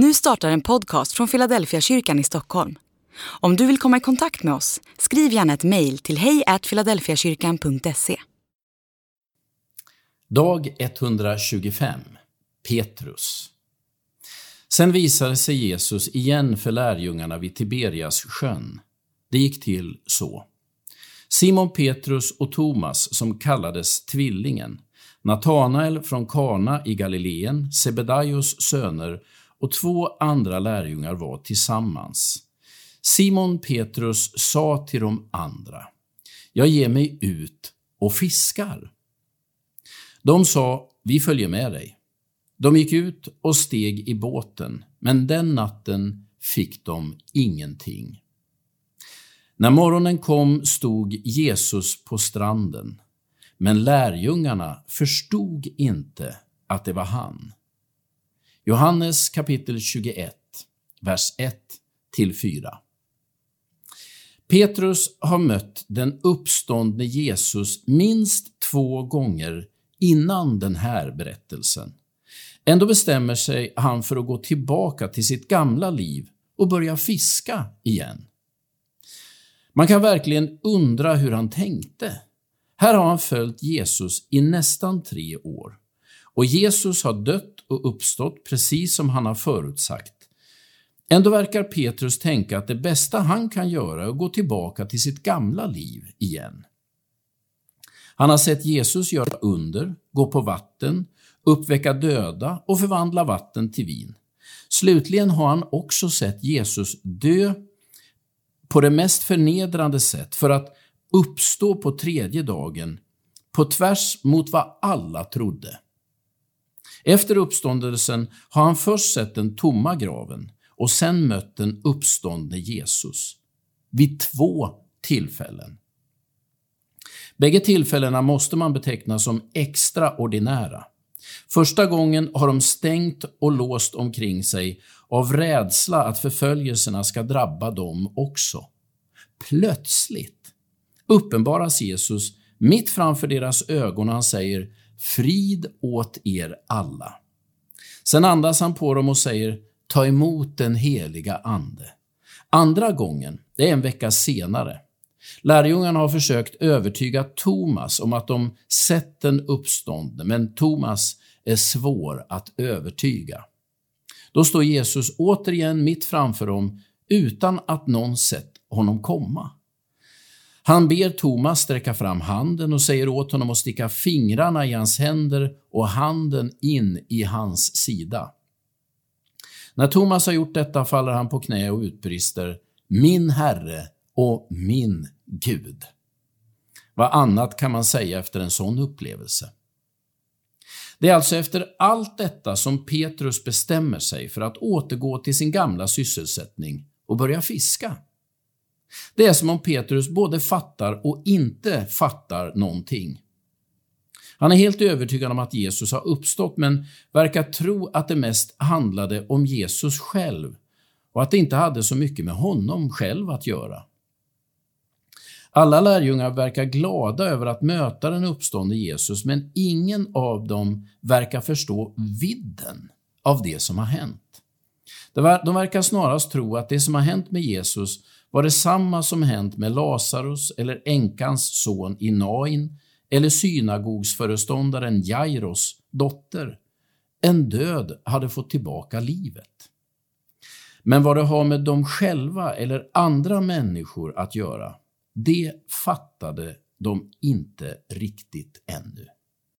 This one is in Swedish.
Nu startar en podcast från Philadelphia kyrkan i Stockholm. Om du vill komma i kontakt med oss, skriv gärna ett mejl till hejfiladelfiakyrkan.se. Dag 125 Petrus Sen visade sig Jesus igen för lärjungarna vid Tiberias sjön. Det gick till så. Simon Petrus och Thomas, som kallades Tvillingen, Natanael från Kana i Galileen, Sebedaios söner och två andra lärjungar var tillsammans. Simon Petrus sa till de andra, jag ger mig ut och fiskar. De sa, vi följer med dig. De gick ut och steg i båten, men den natten fick de ingenting. När morgonen kom stod Jesus på stranden, men lärjungarna förstod inte att det var han. Johannes kapitel 21, vers 1 4. Petrus har mött den uppståndne Jesus minst två gånger innan den här berättelsen. Ändå bestämmer sig han för att gå tillbaka till sitt gamla liv och börja fiska igen. Man kan verkligen undra hur han tänkte. Här har han följt Jesus i nästan tre år. Och Jesus har dött och uppstått precis som han har förutsagt. Ändå verkar Petrus tänka att det bästa han kan göra är att gå tillbaka till sitt gamla liv igen. Han har sett Jesus göra under, gå på vatten, uppväcka döda och förvandla vatten till vin. Slutligen har han också sett Jesus dö på det mest förnedrande sätt för att uppstå på tredje dagen på tvärs mot vad alla trodde. Efter uppståndelsen har han först sett den tomma graven och sen mött den uppståndne Jesus. Vid två tillfällen. Bägge tillfällena måste man beteckna som extraordinära. Första gången har de stängt och låst omkring sig av rädsla att förföljelserna ska drabba dem också. Plötsligt uppenbaras Jesus mitt framför deras ögon och han säger Frid åt er alla. Sen andas han på dem och säger Ta emot den heliga Ande. Andra gången, det är en vecka senare. Lärjungarna har försökt övertyga Thomas om att de sett den uppståndne, men Thomas är svår att övertyga. Då står Jesus återigen mitt framför dem utan att någon sett honom komma. Han ber Thomas sträcka fram handen och säger åt honom att sticka fingrarna i hans händer och handen in i hans sida. När Thomas har gjort detta faller han på knä och utbrister Min Herre och min Gud. Vad annat kan man säga efter en sån upplevelse? Det är alltså efter allt detta som Petrus bestämmer sig för att återgå till sin gamla sysselsättning och börja fiska. Det är som om Petrus både fattar och inte fattar någonting. Han är helt övertygad om att Jesus har uppstått, men verkar tro att det mest handlade om Jesus själv och att det inte hade så mycket med honom själv att göra. Alla lärjungar verkar glada över att möta den uppståndne Jesus, men ingen av dem verkar förstå vidden av det som har hänt. De verkar snarast tro att det som har hänt med Jesus var detsamma som hänt med Lazarus eller änkans son i Nain eller synagogsföreståndaren Jairos dotter. En död hade fått tillbaka livet. Men vad det har med dem själva eller andra människor att göra, det fattade de inte riktigt ännu.